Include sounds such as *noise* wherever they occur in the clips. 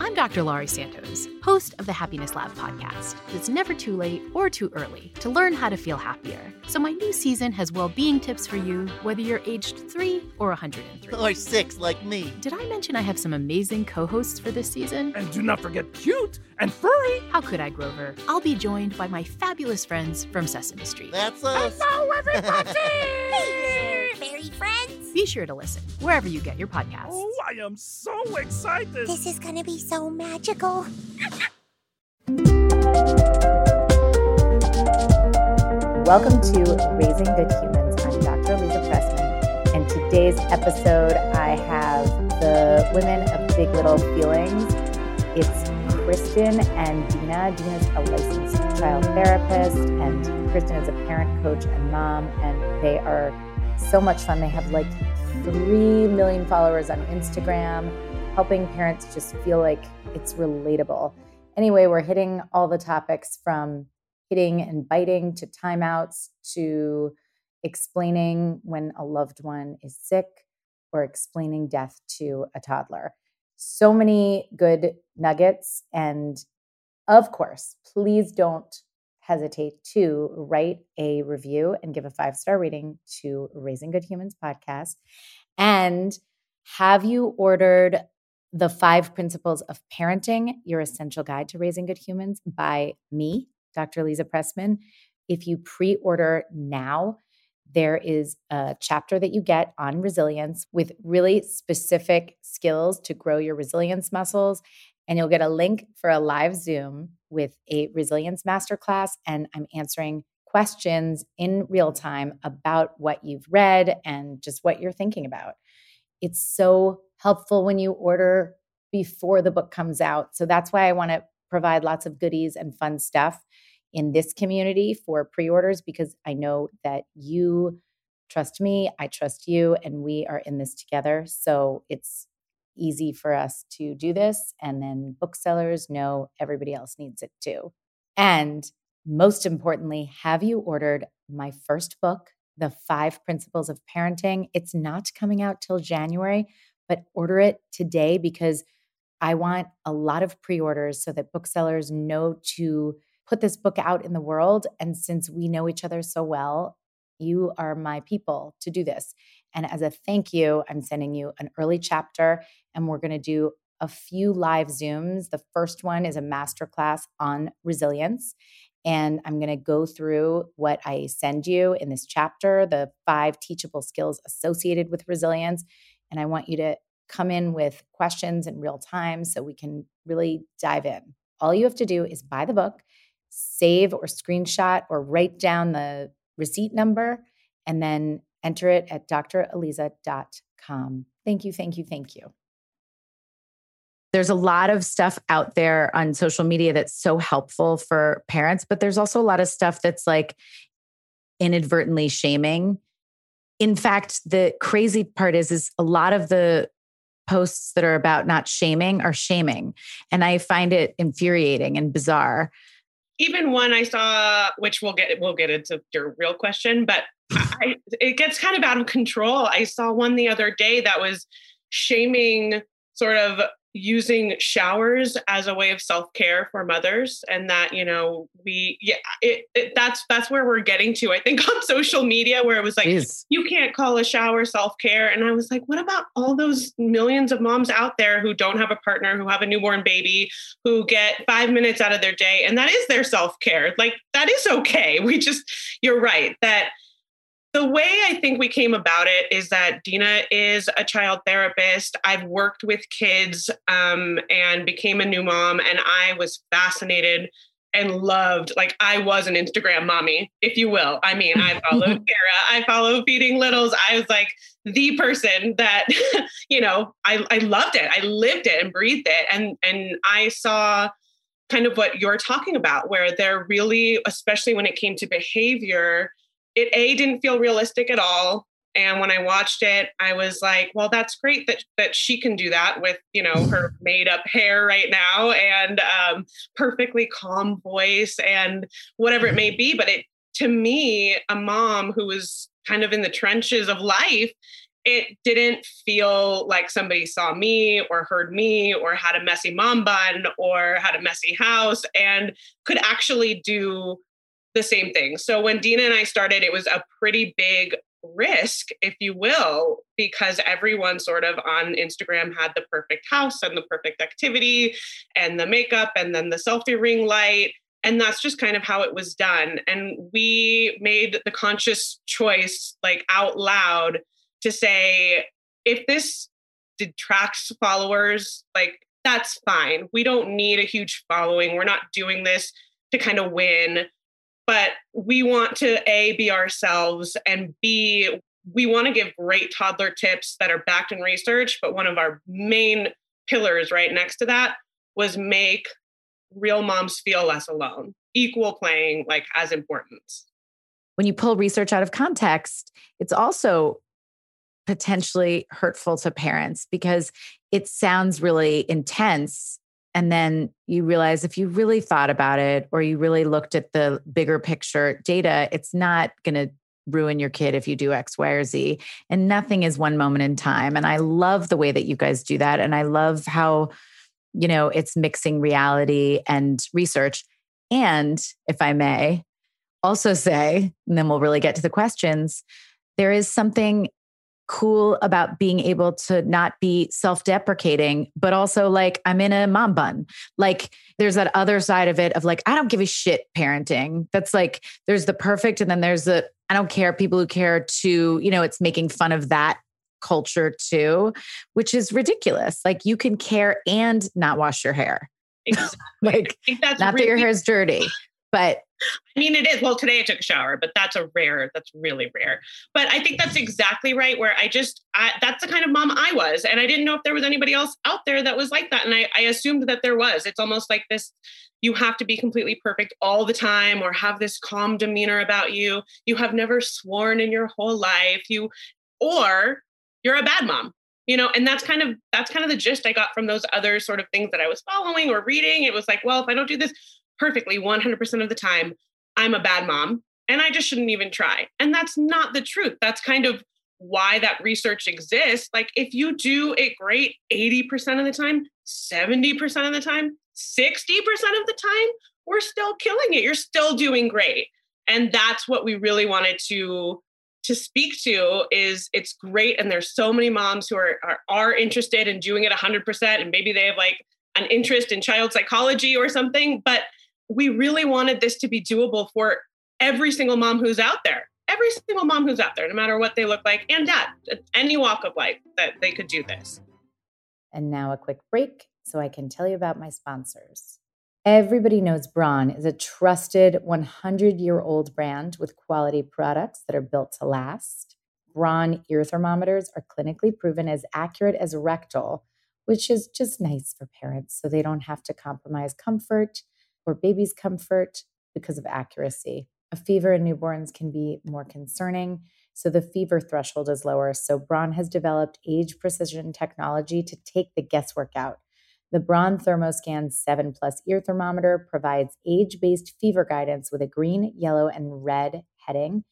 I'm Dr. Laurie Santos, host of the Happiness Lab podcast. It's never too late or too early to learn how to feel happier. So, my new season has well being tips for you, whether you're aged 3 or 103. Or 6 like me. Did I mention I have some amazing co hosts for this season? And do not forget cute and furry. How could I, Grover? I'll be joined by my fabulous friends from Sesame Street. That's us. Hello, everybody. *laughs* hey fairy friends. Be sure to listen wherever you get your podcasts. Oh, I am so excited. This is going to be so magical. Welcome to Raising Good Humans. I'm Dr. Aliza Pressman, and today's episode I have the women of Big Little Feelings. It's Kristin and Deena. Deena's a licensed child therapist, and Kristin is a parent, coach, and mom, and they are so much fun. They have like 3 million followers on Instagram, helping parents just feel like it's relatable. Anyway, we're hitting all the topics from hitting and biting to timeouts to explaining when a loved one is sick or explaining death to a toddler. So many good nuggets. And of course, please don't hesitate to write a review and give a five star rating to Raising Good Humans podcast. And have you ordered the five principles of parenting, your essential guide to raising good humans by me, Dr. Aliza Pressman. If you pre order now, there is a chapter that you get on resilience with really specific skills to grow your resilience muscles. And you'll get a link for a live Zoom with a resilience masterclass. And I'm answering questions in real time about what you've read and just what you're thinking about. It's so helpful when you order before the book comes out. So that's why I want to provide lots of goodies and fun stuff in this community for pre orders because I know that you trust me, I trust you, and we are in this together. So it's easy for us to do this. And then booksellers know everybody else needs it too. And most importantly, have you ordered my first book, The Five Principles of Parenting? It's not coming out till January, but order it today because I want a lot of pre orders so that booksellers know to put this book out in the world. And since we know each other so well, you are my people to do this. And as a thank you, I'm sending you an early chapter, and we're going to do a few live Zooms. The first one is a masterclass on resilience. And I'm going to go through what I send you in this chapter, the five teachable skills associated with resilience. And I want you to come in with questions in real time so we can really dive in. All you have to do is buy the book, save or screenshot or write down the receipt number, and then enter it at draliza.com. Thank you, thank you, thank you. There's a lot of stuff out there on social media that's so helpful for parents, but there's also a lot of stuff that's like inadvertently shaming. In fact, the crazy part is is a lot of the posts that are about not shaming are shaming. And I find it infuriating and bizarre. Even one I saw, which we'll get we'll get into your real question, but I, it gets kind of out of control. I saw one the other day that was shaming sort of using showers as a way of self-care for mothers and that you know we yeah it, it, that's that's where we're getting to i think *laughs* on social media where it was like you can't call a shower self-care. And i was like what about all those millions of moms out there who don't have a partner who have a newborn baby who get 5 minutes out of their day? And that is their self-care. Like that is okay. *laughs* We just you're right that the way I think we came about it is that Deena is a child therapist. I've worked with kids um, and became a new mom, and I was fascinated and loved. Like I was an Instagram mommy, if you will. I mean, I *laughs* followed Kara, I follow Feeding Littles. I was like the person that, *laughs* you know, I, I loved it. I lived it and breathed it, and and I saw kind of what you're talking about, where they're really, especially when it came to behavior it a didn't feel realistic at all. And when i watched it i was like well that's great that that she can do that with you know her *laughs* made up hair right now and um, perfectly calm voice and whatever it may be. But it to me a mom who was kind of in the trenches of life it didn't feel like somebody saw me or heard me or had a messy mom bun or had a messy house and could actually do the same thing. So when Deena and I started, it was a pretty big risk, if you will, because everyone sort of on Instagram had the perfect house and the perfect activity and the makeup and then the selfie ring light. And that's just kind of how it was done. And we made the conscious choice, like out loud, to say, if this detracts followers, like that's fine. We don't need a huge following. We're not doing this to kind of win but we want to a be ourselves and b we want to give great toddler tips that are backed in research but one of our main pillars right next to that was make real moms feel less alone equal playing like as important when you pull research out of context it's also potentially hurtful to parents because it sounds really intense and then you realize if you really thought about it or you really looked at the bigger picture data, it's not going to ruin your kid if you do X, Y, or Z. And nothing is one moment in time. And I love the way that you guys do that. And I love how, you know, it's mixing reality and research. And if I may also say, and then we'll really get to the questions, there is something cool about being able to not be self deprecating, but also like, I'm in a mom bun. Like, there's that other side of it of like, I don't give a shit parenting. That's like, there's the perfect, and then there's the, I don't care people who care to, you know, it's making fun of that culture too, which is ridiculous. Like, you can care and not wash your hair. *laughs* Exactly. like, not really- that your hair is dirty, but I mean, it is. Well, today I took a shower, but that's a rare, that's really rare. But I think that's exactly right. Where I just, I, that's the kind of mom I was. And I didn't know if there was anybody else out there that was like that. And I, I assumed that there was. It's almost like this you have to be completely perfect all the time or have this calm demeanor about you. You have never sworn in your whole life. You, or you're a bad mom you know and that's kind of that's kind of the gist i got from those other sort of things that i was following or reading it was like well if i don't do this perfectly 100% of the time, I'm a bad mom and I just shouldn't even try. And that's not the truth. That's kind of why that research exists. Like if you do it great 80% of the time, 70% of the time, 60% of the time, we're still killing it. You're still doing great. And that's what we really wanted to to speak to is it's great and there's so many moms who are are, are interested in doing it 100% and maybe they have like an interest in child psychology or something but we really wanted this to be doable for every single mom who's out there. Every single mom who's out there no matter what they look like. And dad uh, any walk of life that they could do this. And now a quick break so i can tell you about my sponsors. Everybody knows braun is a trusted 100 year old brand with quality products that are built to last. Braun ear thermometers are clinically proven as accurate as rectal which is just nice for parents so they don't have to compromise comfort or baby's comfort because of accuracy. A fever in newborns can be more concerning, so the fever threshold is lower. So, Braun has developed age precision technology to take the guesswork out. The Braun ThermoScan 7 Plus ear thermometer provides age based fever guidance with a green, yellow, and red heading.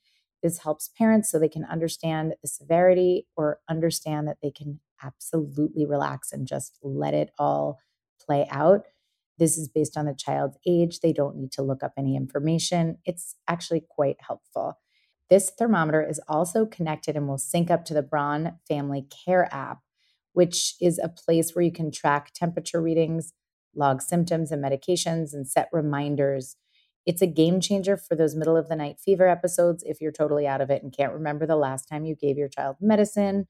This helps parents so they can understand the severity or understand that they can absolutely relax and just let it all play out. This is based on the child's age. They don't need to look up any information. It's actually quite helpful. This thermometer is also connected and will sync up to the Braun Family Care app, which is a place where you can track temperature readings, log symptoms and medications, and set reminders. It's a game changer for those middle of the night fever episodes if you're totally out of it and can't remember the last time you gave your child medicine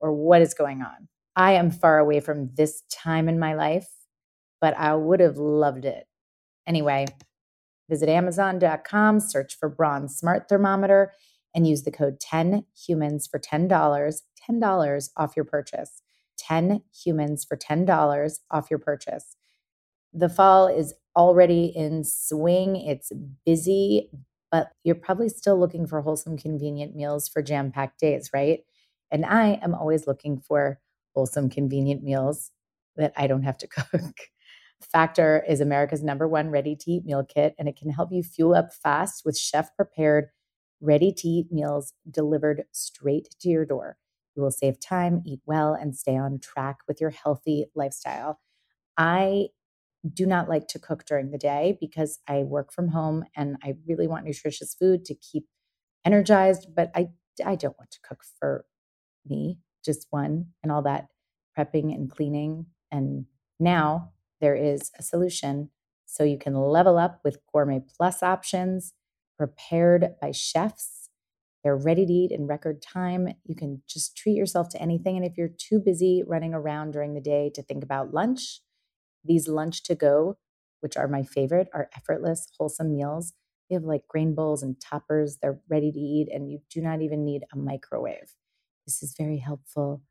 or what is going on. I am far away from this time in my life, but I would have loved it. Anyway, visit Amazon.com, search for Braun Smart Thermometer, and use the code 10 humans for $10, $10 off your purchase. 10 humans for $10 off your purchase. The fall is already in swing. It's busy, but you're probably still looking for wholesome, convenient meals for jam packed days, right? And I am always looking for wholesome, convenient meals that I don't have to *laughs* cook. Factor is America's number one ready to eat meal kit, and it can help you fuel up fast with chef prepared, ready to eat meals delivered straight to your door. You will save time, eat well, and stay on track with your healthy lifestyle. I do not like to cook during the day because I work from home and I really want nutritious food to keep energized, but I I don't want to cook for me, just one and all that prepping and cleaning. And now there is a solution so you can level up with gourmet plus options prepared by chefs. They're ready to eat in record time. You can just treat yourself to anything. And if you're too busy running around during the day to think about lunch, these lunch to go, which are my favorite, are effortless, wholesome meals. They have like grain bowls and toppers. They're ready to eat, and you do not even need a microwave. This is very helpful,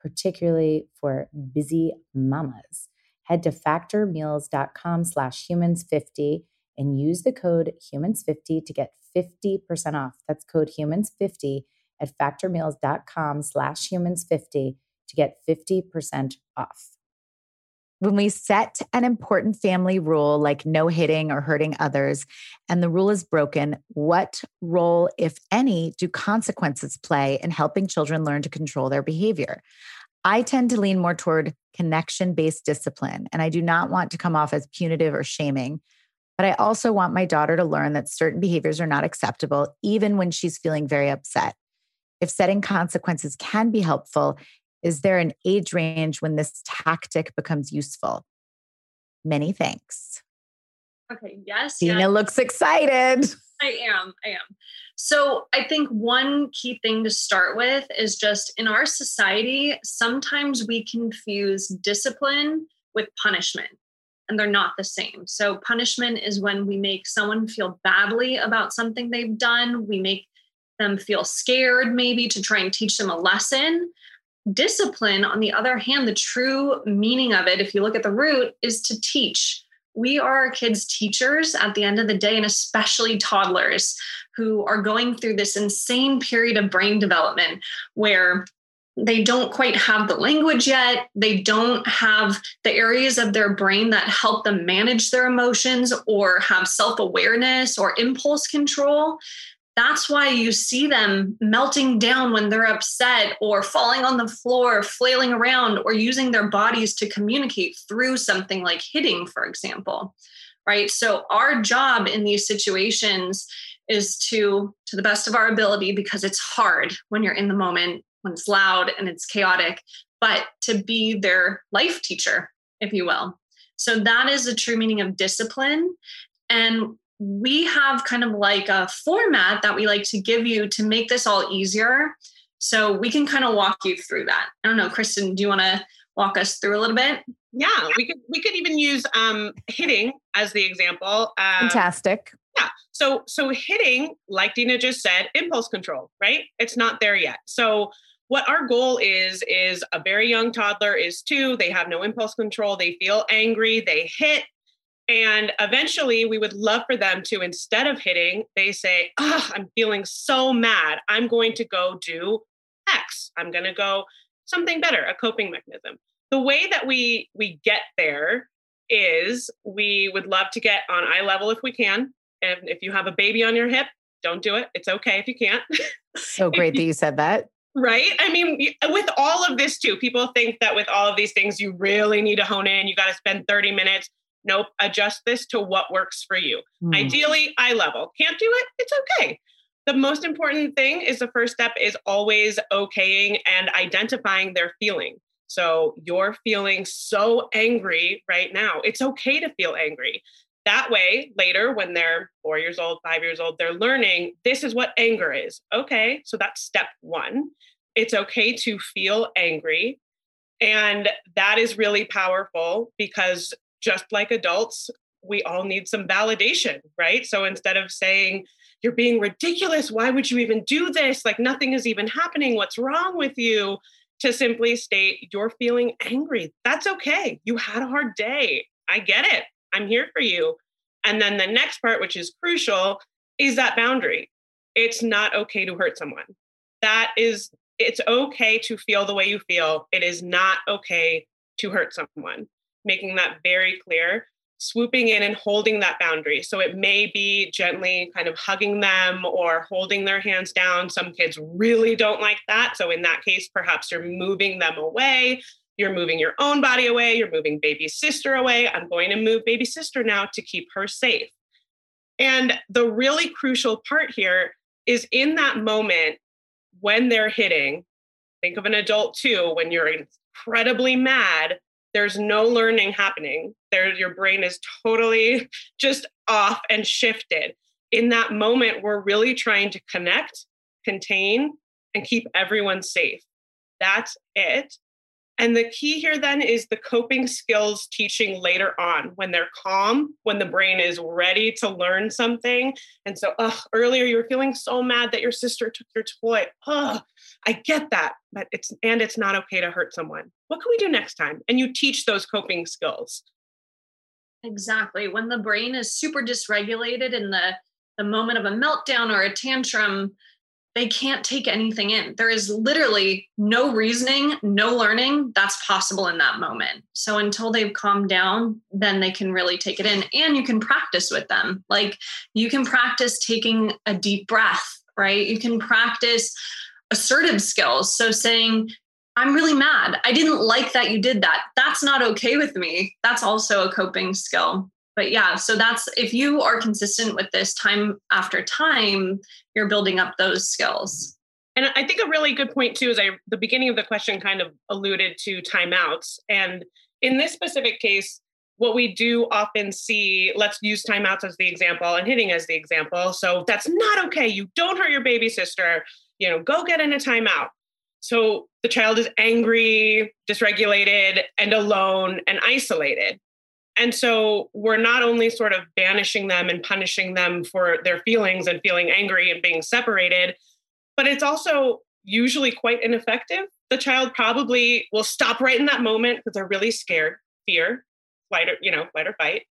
particularly for busy mamas. Head to factormeals.com slash humans50 and use the code humans50 to get 50% off. That's code humans50 at factormeals.com slash humans50 to get 50% off. When we set an important family rule like no hitting or hurting others, and the rule is broken, what role, if any, do consequences play in helping children learn to control their behavior? I tend to lean more toward connection based discipline, and I do not want to come off as punitive or shaming. But I also want my daughter to learn that certain behaviors are not acceptable, even when she's feeling very upset. If setting consequences can be helpful, is there an age range when this tactic becomes useful? Many thanks. Okay, yes. Deena yes. looks excited. I am. I am. So I think one key thing to start with is just in our society, sometimes we confuse discipline with punishment, and they're not the same. So punishment is when we make someone feel badly about something they've done, we make them feel scared, maybe to try and teach them a lesson. Discipline, on the other hand, the true meaning of it, if you look at the root, is to teach. We are our kids' teachers at the end of the day, and especially toddlers who are going through this insane period of brain development where they don't quite have the language yet. They don't have the areas of their brain that help them manage their emotions or have self awareness or impulse control that's why you see them melting down when they're upset or falling on the floor, flailing around, or using their bodies to communicate through something like hitting, for example. Right. So, our job in these situations is to, to the best of our ability, because it's hard when you're in the moment, when it's loud and it's chaotic, but to be their life teacher, if you will. So, that is the true meaning of discipline. And we have kind of like a format that we like to give you to make this all easier. So we can kind of walk you through that. I don't know, Kristin, do you want to walk us through a little bit? Yeah, we could we could even use um, hitting as the example. Uh, Fantastic. Yeah. So so hitting, like Deena just said, impulse control, right? It's not there yet. So what our goal is is a very young toddler is two. They have no impulse control. They feel angry. They hit and eventually, we would love for them to, instead of hitting, they say, oh, I'm feeling so mad. I'm going to go do X. I'm going to go something better, a coping mechanism. The way that we we get there is we would love to get on eye level if we can. And if you have a baby on your hip, don't do it. It's okay if you can't. So *laughs* great that you said that. Right? I mean, with all of this too, people think that with all of these things, you really need to hone in. You got to spend 30 minutes nope, adjust this to what works for you. Mm. Ideally, eye level. Can't do it? It's okay. The most important thing is the first step is always okaying and identifying their feeling. So you're feeling so angry right now. It's okay to feel angry. that way, later when they're four years old, five years old, they're learning this is what anger is. Okay, so that's step one. It's okay to feel angry. And that is really powerful because just like adults, we all need some validation, right? So instead of saying, you're being ridiculous, why would you even do this? Like nothing is even happening. What's wrong with you? To simply state, you're feeling angry. That's okay. You had a hard day. I get it. I'm here for you. And then the next part, which is crucial, is that boundary. It's not okay to hurt someone. That is, it's okay to feel the way you feel. It is not okay to hurt someone. Making that very clear, swooping in and holding that boundary. So it may be gently kind of hugging them or holding their hands down. Some kids really don't like that. So in that case, perhaps you're moving them away you're moving your own body away. You're moving baby sister away. I'm going to move baby sister now to keep her safe. And the really crucial part here is in that moment when they're hitting, think of an adult too, when you're incredibly mad, there's no learning happening. There, your brain is totally *laughs* just off and shifted. In that moment, we're really trying to connect, contain, and keep everyone safe. That's it. And the key here then is the coping skills teaching later on when they're calm, when the brain is ready to learn something. And so, earlier you were feeling so mad that your sister took your toy. Oh, I get that, but it's and it's not okay to hurt someone. What can we do next time? And you teach those coping skills. Exactly. When the brain is super dysregulated in the the moment of a meltdown or a tantrum, they can't take anything in. There is literally no reasoning, no learning that's possible in that moment. So until they've calmed down, then they can really take it in. And you can practice with them. Like you can practice taking a deep breath, right? You can practice assertive skills. So saying, I'm really mad. I didn't like that you did that. That's not okay with me. That's also a coping skill but yeah so that's if you are consistent with this time after time you're building up those skills. And i think a really good point too is i the beginning of the question kind of alluded to timeouts. And in this specific case what we do often see let's use timeouts as the example and hitting as the example. So that's not okay. You don't hurt your baby sister. You know go get in a timeout. So the child is angry dysregulated and alone and isolated and so we're not only sort of banishing them and punishing them for their feelings and feeling angry and being separated, but it's also usually quite ineffective. The child probably will stop right in that moment because they're really scared, fear, flight or, you know, flight or fight.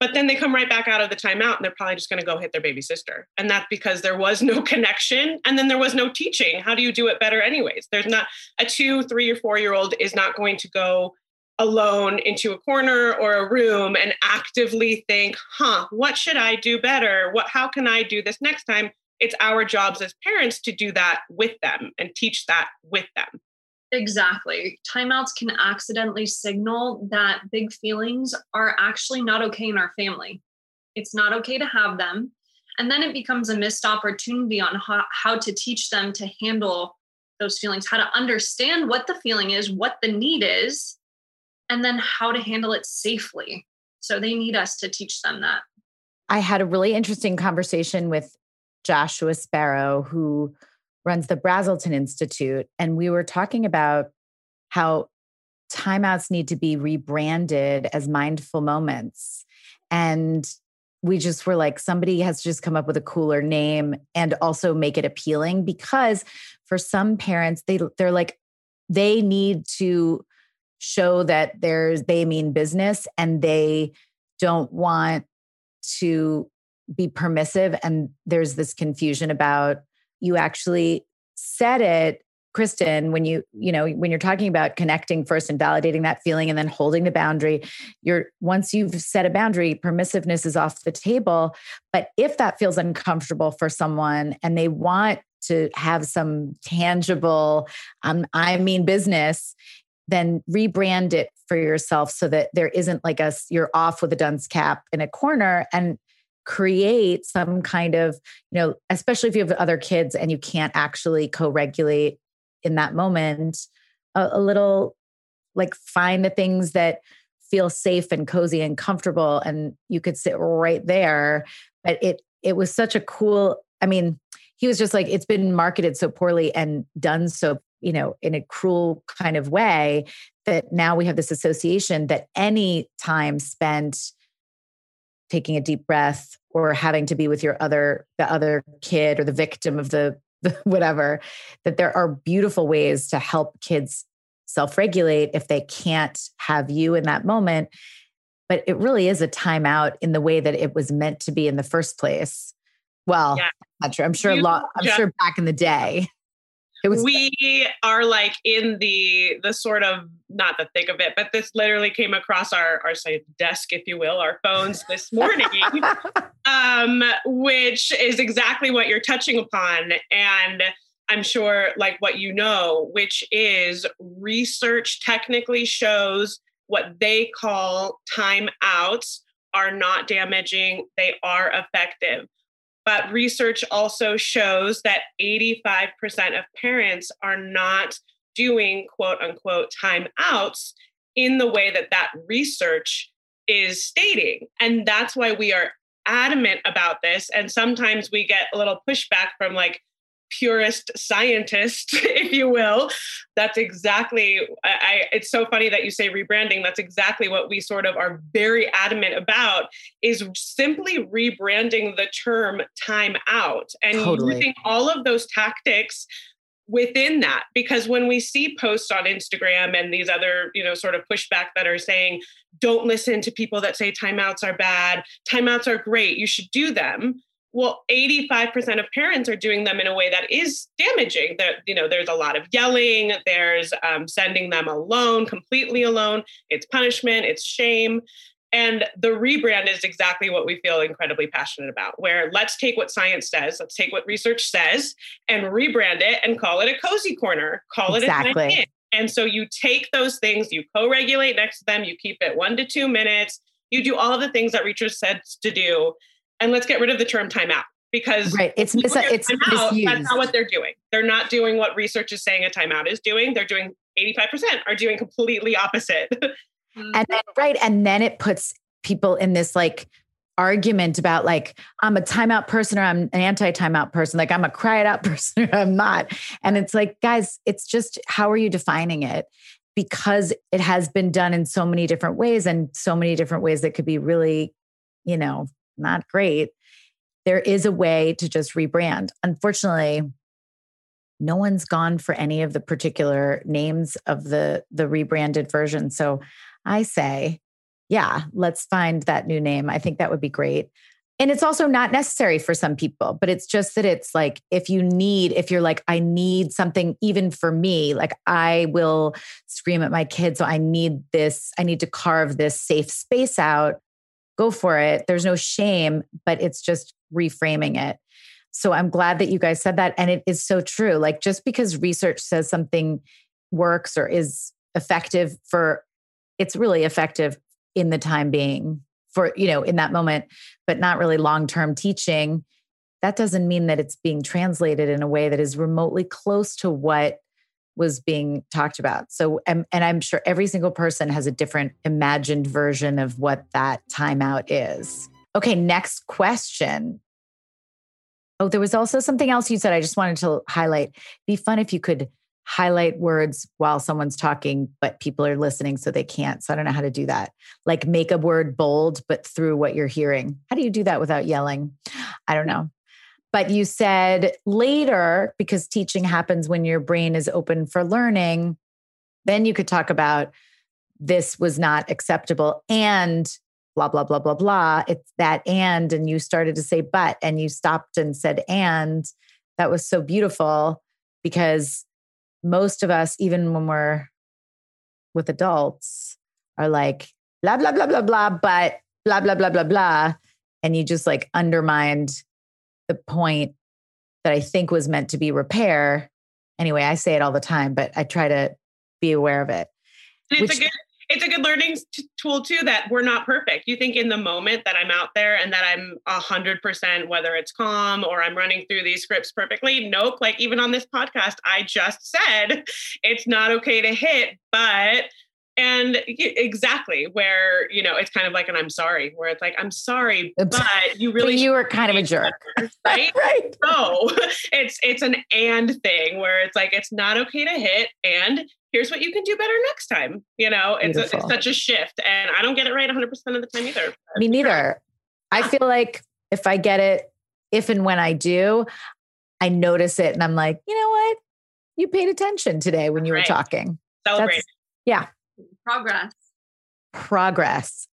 But then they come right back out of the timeout and they're probably just going to go hit their baby sister. And that's because there was no *laughs* connection and then there was no teaching. How do you do it better, anyways? There's not a two, three, or four year old is not going to go alone into a corner or a room and actively think, huh, what should I do better? What how can I do this next time? It's our jobs as parents to do that with them and teach that with them. Exactly. Timeouts can accidentally signal that big feelings are actually not okay in our family. It's not okay to have them. And then it becomes a missed opportunity on how, how to teach them to handle those feelings, how to understand what the feeling is, what the need is, and then how to handle it safely. So they need us to teach them that. I had a really interesting conversation with Joshua Sparrow, who runs the Brazelton Institute. And we were talking about how timeouts need to be rebranded as mindful moments. And we just were like, somebody has just come up with a cooler name and also make it appealing because for some parents, they they're like, they need to show that there's they mean business and they don't want to be permissive. And there's this confusion about you actually said it Kristin when you you know when you're talking about connecting first and validating that feeling and then holding the boundary you're once you've set a boundary permissiveness is off the table. But if that feels uncomfortable for someone and they want to have some tangible um, i mean business then rebrand it for yourself so that there isn't like a you're off with a dunce cap in a corner and create some kind of you know especially if you have other kids and you can't actually co-regulate in that moment a, a little like find the things that feel safe and cozy and comfortable and you could sit right there. But it it was such a cool i mean he was just like it's been marketed so poorly and done so you know in a cruel kind of way that now we have this association that any time spent taking a deep breath or having to be with your other the other kid or the victim of the, *laughs* the whatever that there are beautiful ways to help kids self-regulate if they can't have you in that moment. But it really is a timeout in the way that it was meant to be in the first place. Well yeah. not sure i'm sure a lot i'm sure back in the day was we are like in the the sort of not the thick of it, but this literally came across our our say desk, if you will, our phones this morning, *laughs* um, which is exactly what you're touching upon. And I'm sure like what you know, which is research technically shows what they call timeouts are not damaging, they are effective. But research also shows that 85% of parents are not doing quote unquote timeouts in the way that that research is stating. And that's why we are adamant about this. And sometimes we get a little pushback from like purist scientist, *laughs* if you will. That's exactly. I, it's so funny that you say rebranding. That's exactly what we sort of are very adamant about. Is simply rebranding the term time out and totally. using all of those tactics within that because when we see posts on Instagram and these other, you know, sort of pushback that are saying, don't listen to people that say timeouts are bad, timeouts are great, you should do them well 85% of parents are doing them in a way that is damaging. That you know there's a lot of yelling there's um, sending them alone completely alone. It's punishment it's shame. And the rebrand is exactly what we feel incredibly passionate about where let's take what science says let's take what research says and rebrand it and call it a cozy corner call exactly. it a and so you take those things you co-regulate next to them you keep it one to two minutes you do all the things that research says to do and let's get rid of the term timeout because right. It's mis- it's timeout, that's not what they're doing. They're not doing what research is saying a timeout is doing. They're doing 85% are doing completely opposite. *laughs* Mm-hmm. And then right and then it puts people in this like argument about like i'm a timeout person or i'm an anti-timeout person. Like i'm a cry it out *laughs* person or i'm not. And it's like guys it's just how are you defining it? Because it has been done in so many different ways and so many different ways that could be really you know not great. There is a way to just rebrand. Unfortunately, no one's gone for any of the particular names of the the rebranded version. So I say, yeah, let's find that new name. I think that would be great. And it's also not necessary for some people, but it's just that it's like if you need, if you're like, I need something even for me, like I will scream at my kids. So I need this, I need to carve this safe space out go for it. There's no shame, but it's just reframing it. So I'm glad that you guys said that. And it is so true. Like just because research says something works or is effective for, it's really effective in the time being for, you know, in that moment, but not really long term teaching. That doesn't mean that it's being translated in a way that is remotely close to what was being talked about. So, and, and, I'm sure every single person has a different imagined version of what that timeout is. Okay, next question. Oh, there was also something else you said I just wanted to highlight. Be fun if you could highlight words while someone's talking, but people are listening so they can't. So I don't know how to do that. Like make a word bold, but through what you're hearing. How do you do that without yelling? I don't know. But you said later, because teaching happens when your brain is open for learning, then you could talk about this was not acceptable and blah, blah, blah, blah, blah. It's that and, and you started to say but, and you stopped and said and. That was so beautiful because most of us, even when we're with adults, are like, blah, blah, blah, blah, blah, but blah, blah, blah, blah, blah. And you just like undermined the point that I think was meant to be repair. Anyway, I say it all the time, but I try to be aware of it. And it's Which, a good it's a good learning tool too that we're not perfect. You think in the moment that I'm out there and that I'm a hundred percent, whether it's calm or I'm running through these scripts perfectly. Nope. Like even on this podcast, I just said *laughs* it's not okay to hit, but and exactly where you know it's kind of like an i'm sorry where it's like i'm sorry but you *laughs* really But you were kind of a jerk. better, *laughs* right right. no *laughs* it's it's an and thing where it's like it's not okay to hit and here's what you can do better next time you know it's, a, it's such a shift and i don't get it right 100% of the time either Me neither. I feel like if I get it, if and when I do, I notice it and I'm like, you know what? You paid attention today when you were talking. celebrate That's- yeah, Progress. progress.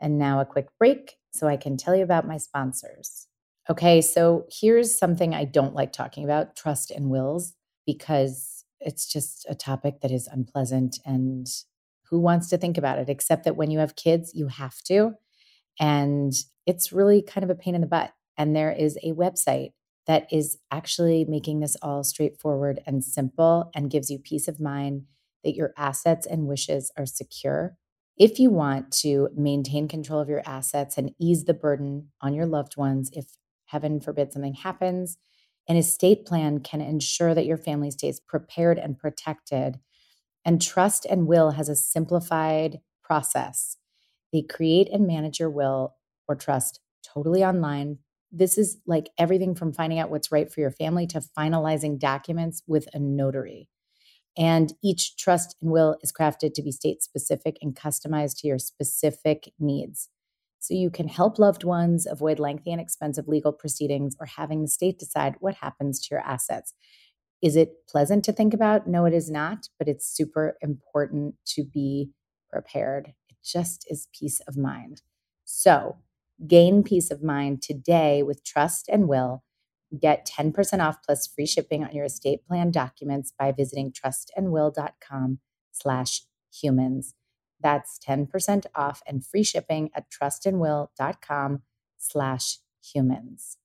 And now a quick break so I can tell you about my sponsors. Okay, so here's something I don't like talking about trust and wills because it's just a topic that is unpleasant and who wants to think about it except that when you have kids, you have to. And it's really kind of a pain in the butt. And there is a website that is actually making this all straightforward and simple and gives you peace of mind that your assets and wishes are secure if you want to maintain control of your assets and ease the burden on your loved ones, if heaven forbid something happens, an estate plan can ensure that your family stays prepared and protected. And Trust and Will has a simplified process. They create and manage your will or trust totally online. This is like everything from finding out what's right for your family to finalizing documents with a notary. And each trust and will is crafted to be state specific and customized to your specific needs. So you can help loved ones avoid lengthy and expensive legal proceedings or having the state decide what happens to your assets. Is it pleasant to think about? No, it is not, but it's super important to be prepared. It just is peace of mind. So gain peace of mind today with trust and will. Get 10% off plus free shipping on your estate plan documents by visiting trustandwill.com slash humans. That's 10% off and free shipping at trustandwill.com slash humans.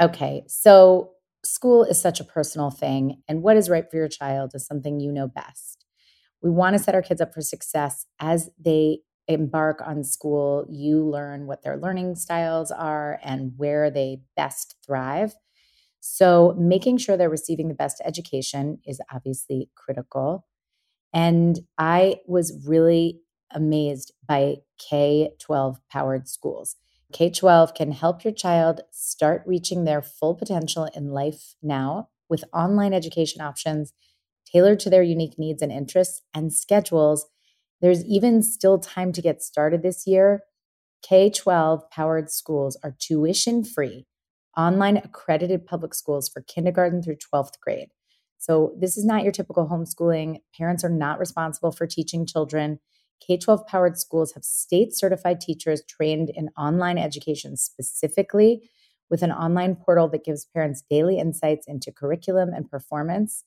Okay, so school is such a personal thing, and what is right for your child is something you know best. We want to set our kids up for success as they embark on school. You learn what their learning styles are and where they best thrive. So, making sure they're receiving the best education is obviously critical. And I was really amazed by K 12 powered schools. K 12 can help your child start reaching their full potential in life now with online education options tailored to their unique needs and interests and schedules. There's even still time to get started this year. K 12 powered schools are tuition free, online accredited public schools for kindergarten through 12th grade. So, this is not your typical homeschooling. Parents are not responsible for teaching children. K 12 powered schools have state certified teachers trained in online education specifically, with an online portal that gives parents daily insights into curriculum and performance.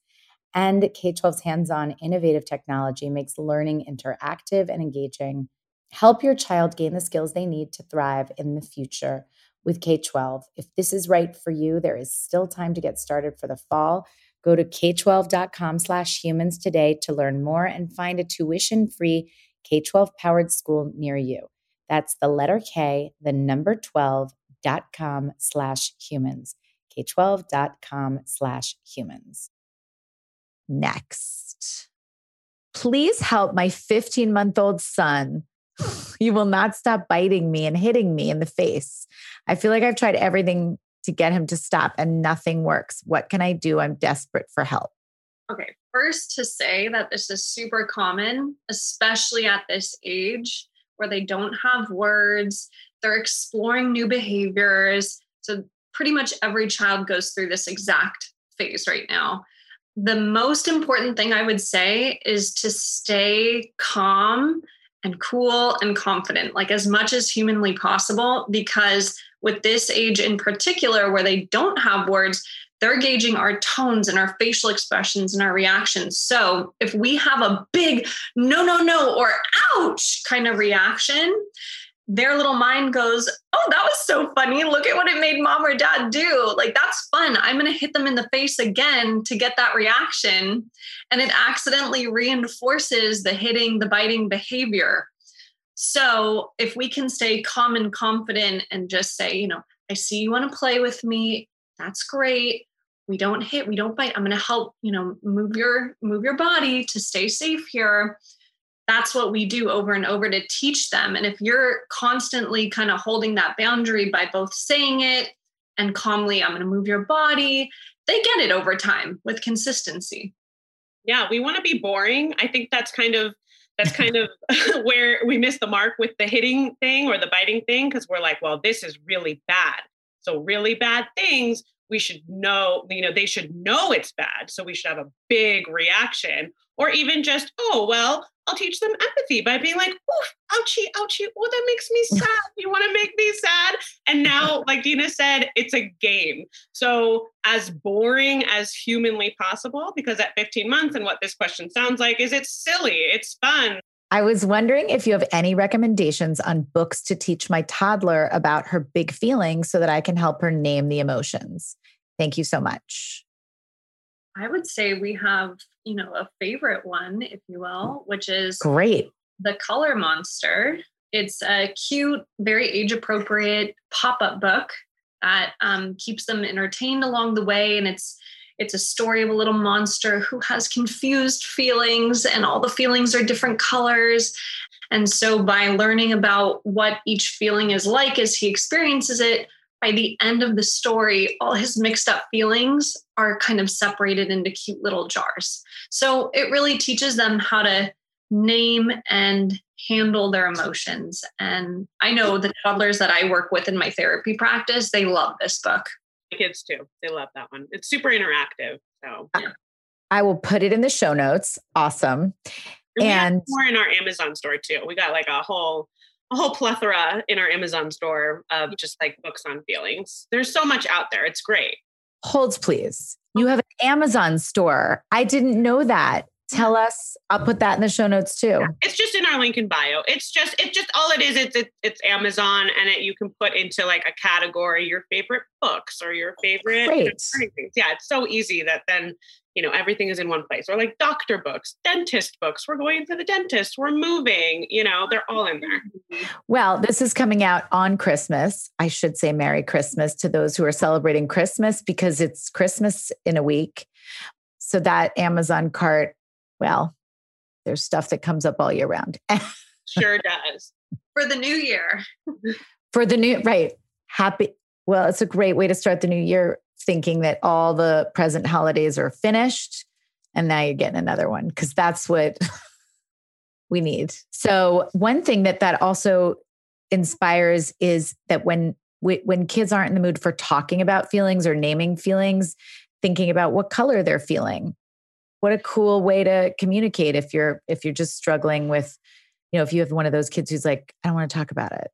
And K 12's hands on innovative technology makes learning interactive and engaging. Help your child gain the skills they need to thrive in the future with K 12. If this is right for you, there is still time to get started for the fall. Go to k12.com slash humans today to learn more and find a tuition free K 12 powered school near you. That's the letter K, the number 12.com slash humans. K12.com slash humans. Next. Please help my 15 month old son. *sighs* You will not stop biting me and hitting me in the face. I feel like I've tried everything to get him to stop and nothing works. What can I do? I'm desperate for help. Okay, first to say that this is super common, especially at this age where they don't have words, they're exploring new behaviors. So, pretty much every child goes through this exact phase right now. The most important thing I would say is to stay calm and cool and confident, like as much as humanly possible, because with this age in particular, where they don't have words, they're gauging our tones and our facial expressions and our reactions. So if we have a big no, no, no, or ouch kind of reaction, their little mind goes, Oh, that was so funny. Look at what it made mom or dad do. Like, that's fun. I'm going to hit them in the face again to get that reaction. And it accidentally reinforces the hitting, the biting behavior. So if we can stay calm and confident and just say, you know, I see you want to play with me. That's great. we don't hit, we don't bite. I'm going to help, you know, move your move your body to stay safe here. That's what we do over and over to teach them. And if you're constantly kind of holding that boundary by both saying it and calmly, I'm going to move your body, they get it over time with consistency. Yeah, we want to be boring. I think that's kind of that's kind of *laughs* where we miss the mark with the hitting thing or the biting thing because we're like, well, this is really bad. So really bad things we should know, you know, they should know it's bad. So we should have a big reaction. Or even just, oh, well, I'll teach them empathy by being like, oof, ouchie, ouchie. Oh, that makes me *laughs* sad. You want to make me sad? And now, like Deena said, it's a game. So as boring as humanly possible, because at 15 months, and what this question sounds like is it's silly, it's fun. I was wondering if you have any recommendations on books to teach my toddler about her big feelings so that I can help her name the emotions. Thank you so much. I would say we have, you know, a favorite one, if you will, which is great. The Color Monster. It's a cute, very age appropriate pop up book that um, keeps them entertained along the way. And it's it's a story of a little monster who has confused feelings, and all the feelings are different colors. And so, by learning about what each feeling is like as he experiences it, by the end of the story, all his mixed up feelings are kind of separated into cute little jars. So, it really teaches them how to name and handle their emotions. And I know the toddlers that I work with in my therapy practice, they love this book The kids too. They love that one. It's super interactive. So yeah. I will put it in the show notes. Awesome. And, and more in our Amazon store too. We got like a whole a whole plethora in our Amazon store of just like books on feelings. There's so much out there. It's great. Holds please. You oh. have an Amazon store. I didn't know that tell mm-hmm. us i'll put that in the show notes too it's just in our link in bio it's just it's just all it is it's it's, it's amazon and it, you can put into like a category your favorite books or your favorite Great. yeah it's so easy that then you know everything is in one place or like doctor books dentist books we're going to the dentist we're moving you know they're all in there well this is coming out on christmas i should say merry christmas to those who are celebrating christmas because it's christmas in a week so that amazon cart well, there's stuff that comes up all year round. *laughs* sure does. For the new year. For the new, right. Happy. Well, it's a great way to start the new year thinking that all the present holidays are finished and now you're getting another one because that's what *laughs* we need. So, one thing that that also inspires is that when when kids aren't in the mood for talking about feelings or naming feelings, thinking about what color they're feeling what a cool way to communicate if you're if you're just struggling with you know if you have one of those kids who's like i don't want to talk about it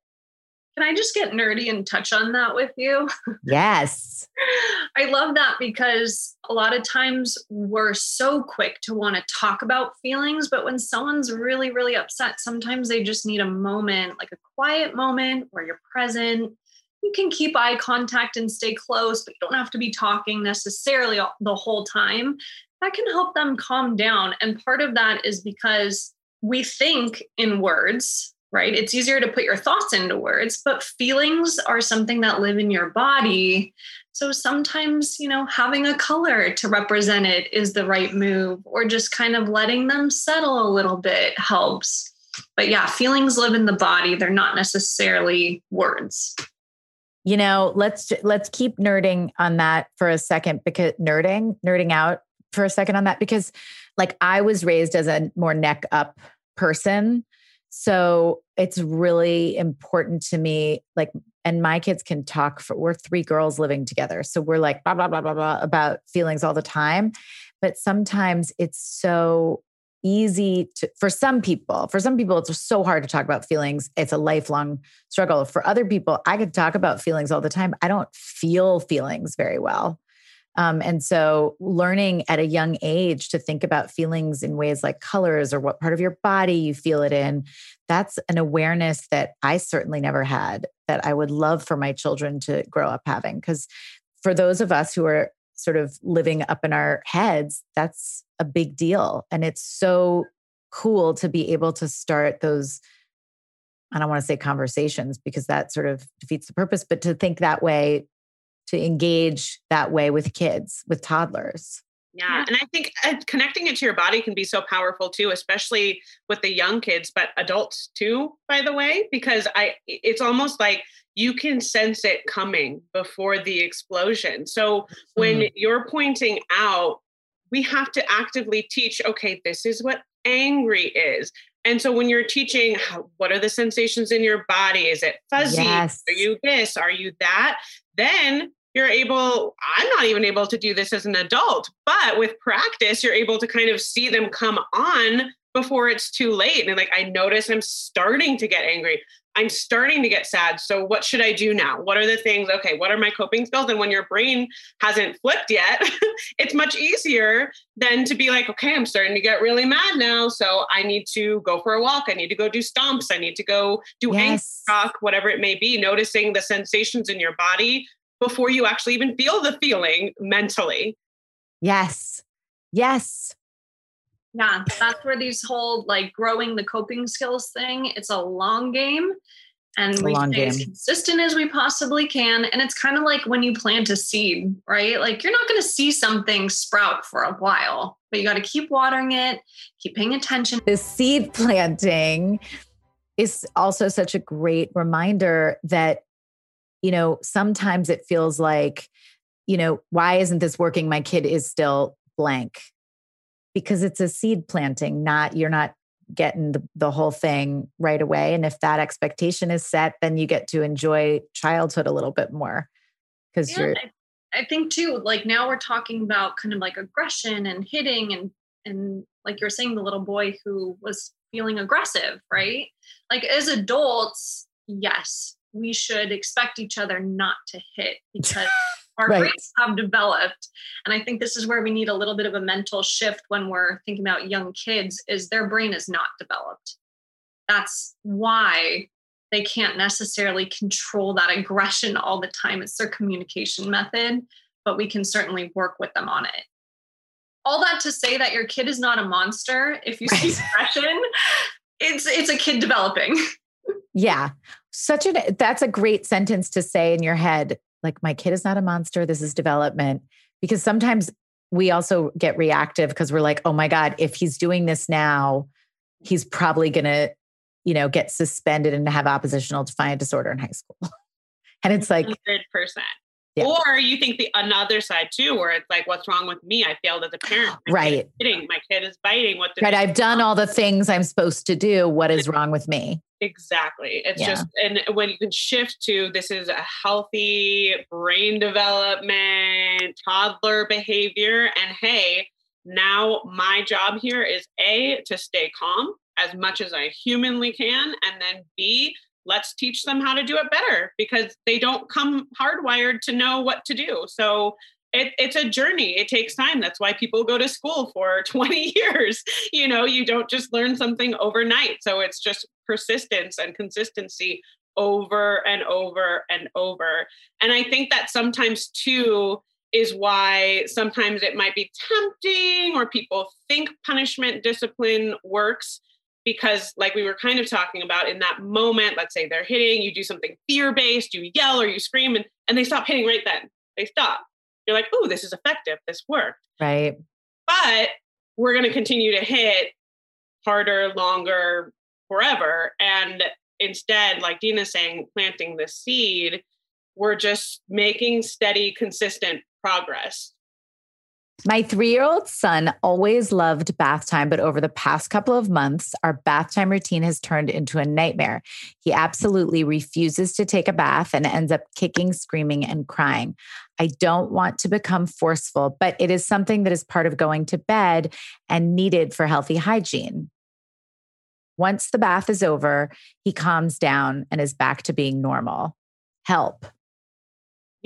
can i just get nerdy and touch on that with you? Yes. *laughs* I love that because a lot of times we're so quick to want to talk about feelings but when someone's really really upset sometimes they just need a moment like a quiet moment where you're present. You can keep eye contact and stay close, but you don't have to be talking necessarily the whole time. That can help them calm down. And part of that is because we think in words, right? It's easier to put your thoughts into words, but feelings are something that live in your body. So sometimes, you know, having a color to represent it is the right move, or just kind of letting them settle a little bit helps. But yeah, feelings live in the body, they're not necessarily words you know let's let's keep nerding on that for a second because nerding nerding out for a second on that because like I was raised as a more neck up person. So it's really important to me. Like, and my kids can talk for, we're three girls living together. So we're like, blah, blah, blah, blah, blah about feelings all the time. But sometimes it's so easy to, for some people, for some people, it's so hard to talk about feelings. It's a lifelong struggle. For other people, I could talk about feelings all the time. I don't feel feelings very well. Um, and so, learning at a young age to think about feelings in ways like colors or what part of your body you feel it in, that's an awareness that I certainly never had that I would love for my children to grow up having. Because for those of us who are sort of living up in our heads, that's a big deal. And it's so cool to be able to start those. I don't want to say conversations because that sort of defeats the purpose, but to think that way to engage that way with kids, with toddlers. Yeah. And I think uh, connecting it to your body can be so powerful too, especially with the young kids, but adults too, by the way, because I, it's almost like you can sense it coming before the explosion. So when mm. you're pointing out, we have to actively teach, okay, this is what angry is. And so when you're teaching, how, what are the sensations in your body? Is it fuzzy? Yes. Are you this? Are you that? Then you're able, I'm not even able to do this as an adult, but with practice, you're able to kind of see them come on before it's too late. And like, I notice I'm starting to get angry. I'm starting to get sad. So what should I do now? What are the things? Okay, what are my coping skills? And when your brain hasn't flipped yet, *laughs* it's much easier than to be like, okay, I'm starting to get really mad now. So I need to go for a walk. I need to go do stomps. I need to go do yes. talk, whatever it may be, noticing the sensations in your body before you actually even feel the feeling mentally. Yes. Yes. Yeah, that's where these whole like growing the coping skills thing, it's a long game. And we stay as consistent as we possibly can. And it's kind of like when you plant a seed, right? Like you're not going to see something sprout for a while, but you got to keep watering it, keep paying attention. The seed *laughs* planting is also such a great reminder that, you know, sometimes it feels like, you know, why isn't this working? My kid is still blank because it's a seed planting, not you're not getting the, the whole thing right away. And if that expectation is set, then you get to enjoy childhood a little bit more because yeah, you're. I, I think too, like now we're talking about kind of like aggression and hitting and and like you're saying, the little boy who was feeling aggressive, right? Like as adults, yes, we should expect each other not to hit *laughs* because our right. brains have developed. And i think this is where we need a little bit of a mental shift when we're thinking about young kids is their brain is not developed. That's why they can't necessarily control that aggression all the time. It's their communication method but we can certainly work with them on it. All that to say that your kid is not a monster if you see *laughs* aggression it's it's a kid developing. *laughs* Yeah such a that's a great sentence to say in your head like my kid is not a monster this is development because sometimes we also get reactive because we're like oh my god if he's doing this now he's probably going to you know get suspended and have oppositional defiant disorder in high school *laughs* and it's like 100% yeah. Or you think the another side too, where it's like, what's wrong with me? I failed as a parent. My right. Hitting. My kid is biting. What? Right. I've done all the things I'm supposed to do. What is wrong with me? Exactly. It's yeah. just, and when you can shift to this is a healthy brain development, toddler behavior, and hey, now my job here is A, to stay calm as much as I humanly can, and then B, let's teach them how to do it better because they don't come hardwired to know what to do. So it, it's a journey. It takes time. That's why people go to school for *laughs* 20 years. You know, you don't just learn something overnight. So it's just persistence and consistency over and over and over. And I think that sometimes too is why sometimes it might be tempting or people think punishment discipline works because like we were kind of talking about in that moment let's say they're hitting you do something fear based you yell or you scream and, and they stop hitting right then they stop you're like oh this is effective. This worked. Right. But we're going to continue to hit harder longer forever. And instead like deena's saying planting the seed we're just making steady consistent progress my three year old son always loved bath time, but over the past couple of months, our bath time routine has turned into a nightmare. He absolutely refuses to take a bath and ends up kicking, screaming, and crying. I don't want to become forceful, but it is something that is part of going to bed and needed for healthy hygiene. Once the bath is over, he calms down and is back to being normal. Help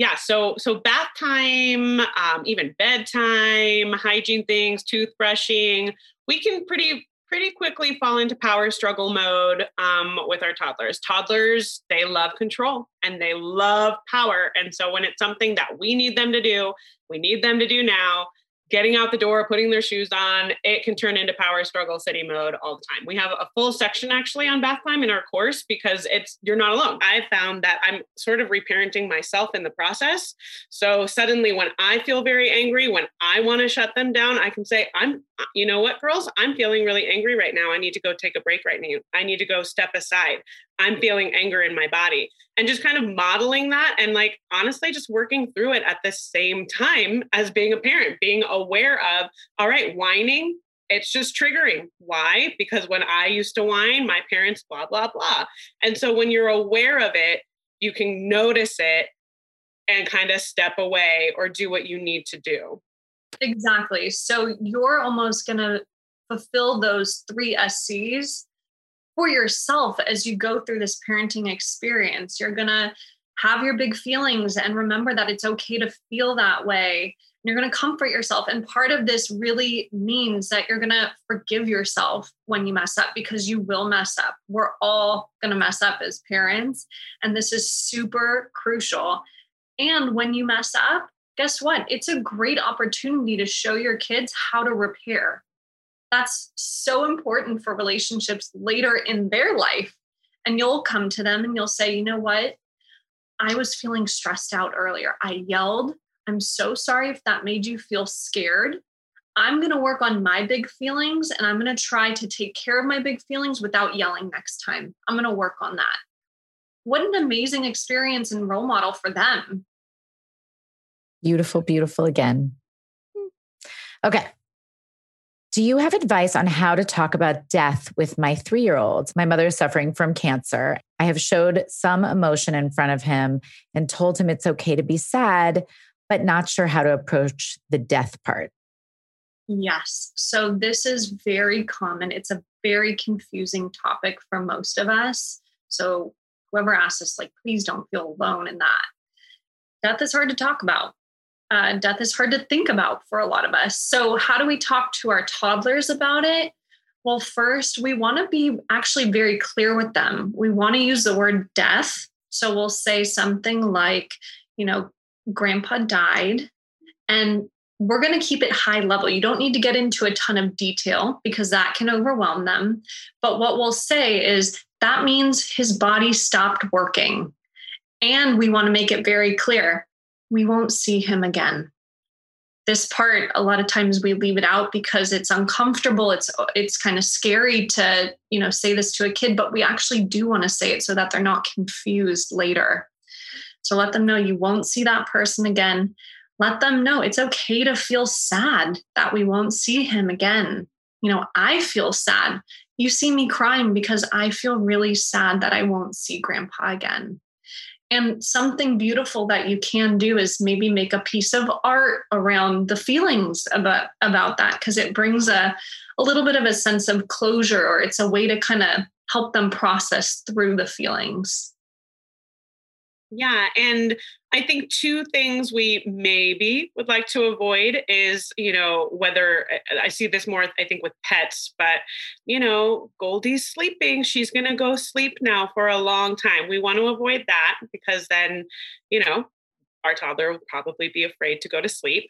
yeah so so bath time um, even bedtime hygiene things toothbrushing we can pretty pretty quickly fall into power struggle mode um, with our toddlers. Toddlers they love control and they love power. And so when it's something that we need them to do we need them to do now getting out the door, putting their shoes on, it can turn into power struggle city mode all the time. We have a full section actually on bath time in our course because it's you're not alone. I found that I'm sort of reparenting myself in the process. So suddenly when I feel very angry, when I want to shut them down, I can say, I'm you know what, girls, I'm feeling really angry right now. I need to go take a break right now. I need to go step aside. I'm feeling anger in my body. And just kind of modeling that and like honestly just working through it at the same time as being a parent, being aware of, all right, whining, it's just triggering. Why? Because when I used to whine, my parents, blah, blah, blah. And so when you're aware of it, you can notice it and kind of step away or do what you need to do. Exactly. So you're almost going to fulfill those three SCs for yourself as you go through this parenting experience. You're going to have your big feelings and remember that it's okay to feel that way. You're going to comfort yourself. And part of this really means that you're going to forgive yourself when you mess up because you will mess up. We're all going to mess up as parents. And this is super crucial. And when you mess up, guess what? It's a great opportunity to show your kids how to repair. That's so important for relationships later in their life. And you'll come to them and you'll say, you know what? I was feeling stressed out earlier. I yelled. I'm so sorry if that made you feel scared. I'm going to work on my big feelings and I'm going to try to take care of my big feelings without yelling next time. I'm going to work on that. What an amazing experience and role model for them. Beautiful, beautiful again. Okay. Do you have advice on how to talk about death with my three year old? My mother is suffering from cancer. I have showed some emotion in front of him and told him it's okay to be sad, but not sure how to approach the death part. Yes. So this is very common. It's a very confusing topic for most of us. So whoever asks us, like, please don't feel alone in that. Death is hard to talk about uh, death is hard to think about for a lot of us. So, how do we talk to our toddlers about it? Well, first, we want to be actually very clear with them. We want to use the word death. So, we'll say something like, you know, grandpa died. And we're going to keep it high level. You don't need to get into a ton of detail because that can overwhelm them. But what we'll say is that means his body stopped working. And we want to make it very clear we won't see him again. This part a lot of times we leave it out because it's uncomfortable. It's it's kind of scary to you know say this to a kid but we actually do want to say it so that they're not confused later. So let them know you won't see that person again. Let them know it's okay to feel sad that we won't see him again. You know i feel sad. You see me crying because i feel really sad that i won't see grandpa again and something beautiful that you can do is maybe make a piece of art around the feelings about about that because it brings a a little bit of a sense of closure or it's a way to kind of help them process through the feelings. Yeah. And I think two things we maybe would like to avoid is, you know, whether eh, eh, I see this more, I think, with pets, but, you know, Goldie's sleeping. She's going to go sleep now for a long time. We want to avoid that because then, you know, our toddler will probably be afraid to go to sleep.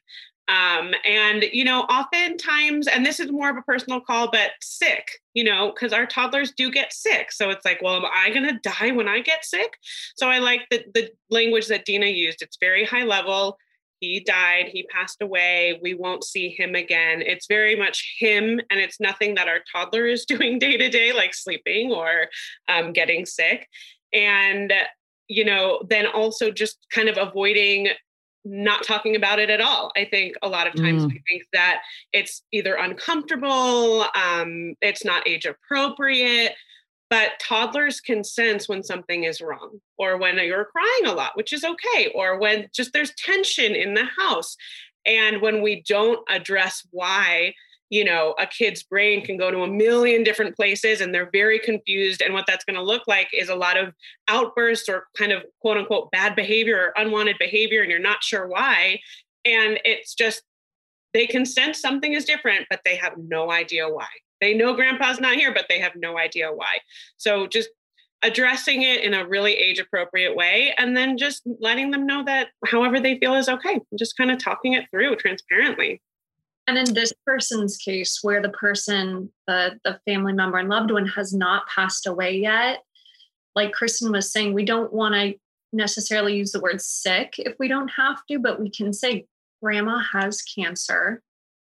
Um, and, you know, oftentimes, and this is more of a personal call, but sick, you know, because our toddlers do get sick. So it's like, well, am I going to die when I get sick? So I like the, the language that Deena used. It's very high level. He died, he passed away, we won't see him again. It's very much him, and it's nothing that our toddler is *laughs* doing day to day, like sleeping or um, getting sick. And you know, then also just kind of avoiding not talking about it at all. I think a lot of times mm. we think that it's either uncomfortable, um, it's not age appropriate, but toddlers can sense when something is wrong or when you're crying a lot, which is okay, or when just there's tension in the house. And when we don't address why, you know, a kid's brain can go to a million different places and they're very confused. And what that's going to look like is a lot of outbursts or kind of quote unquote bad behavior or unwanted behavior, and you're not sure why. And it's just, they can sense something is different, but they have no idea why. They know grandpa's not here, but they have no idea why. So just addressing it in a really age appropriate way and then just letting them know that however they feel is okay just kind of talking it through transparently And in this person's case, where the person, the, the family member and loved one has not passed away yet, like Kristin was saying, we don't want to necessarily use the word sick if we don't have to, but we can say grandma has cancer.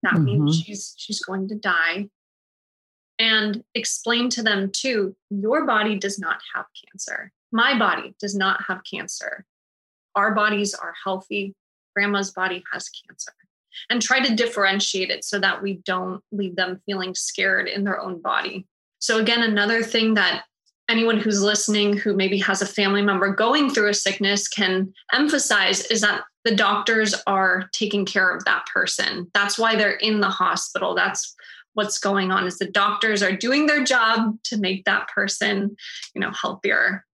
That mm-hmm. means she's she's going to die. And explain to them too, your body does not have cancer. My body does not have cancer. Our bodies are healthy. Grandma's body has cancer. And try to differentiate it so that we don't leave them feeling scared in their own body. So, again, another thing that anyone who's listening who maybe has a family member going through a sickness can emphasize is that the doctors are taking care of that person. That's why they're in the hospital. That's what's going on is the doctors are doing their job to make that person, you know, healthier.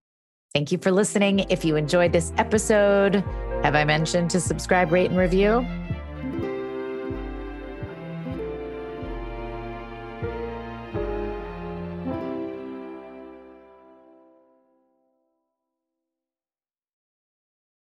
Thank you for listening. If you enjoyed this episode, have I mentioned to subscribe, rate, and review?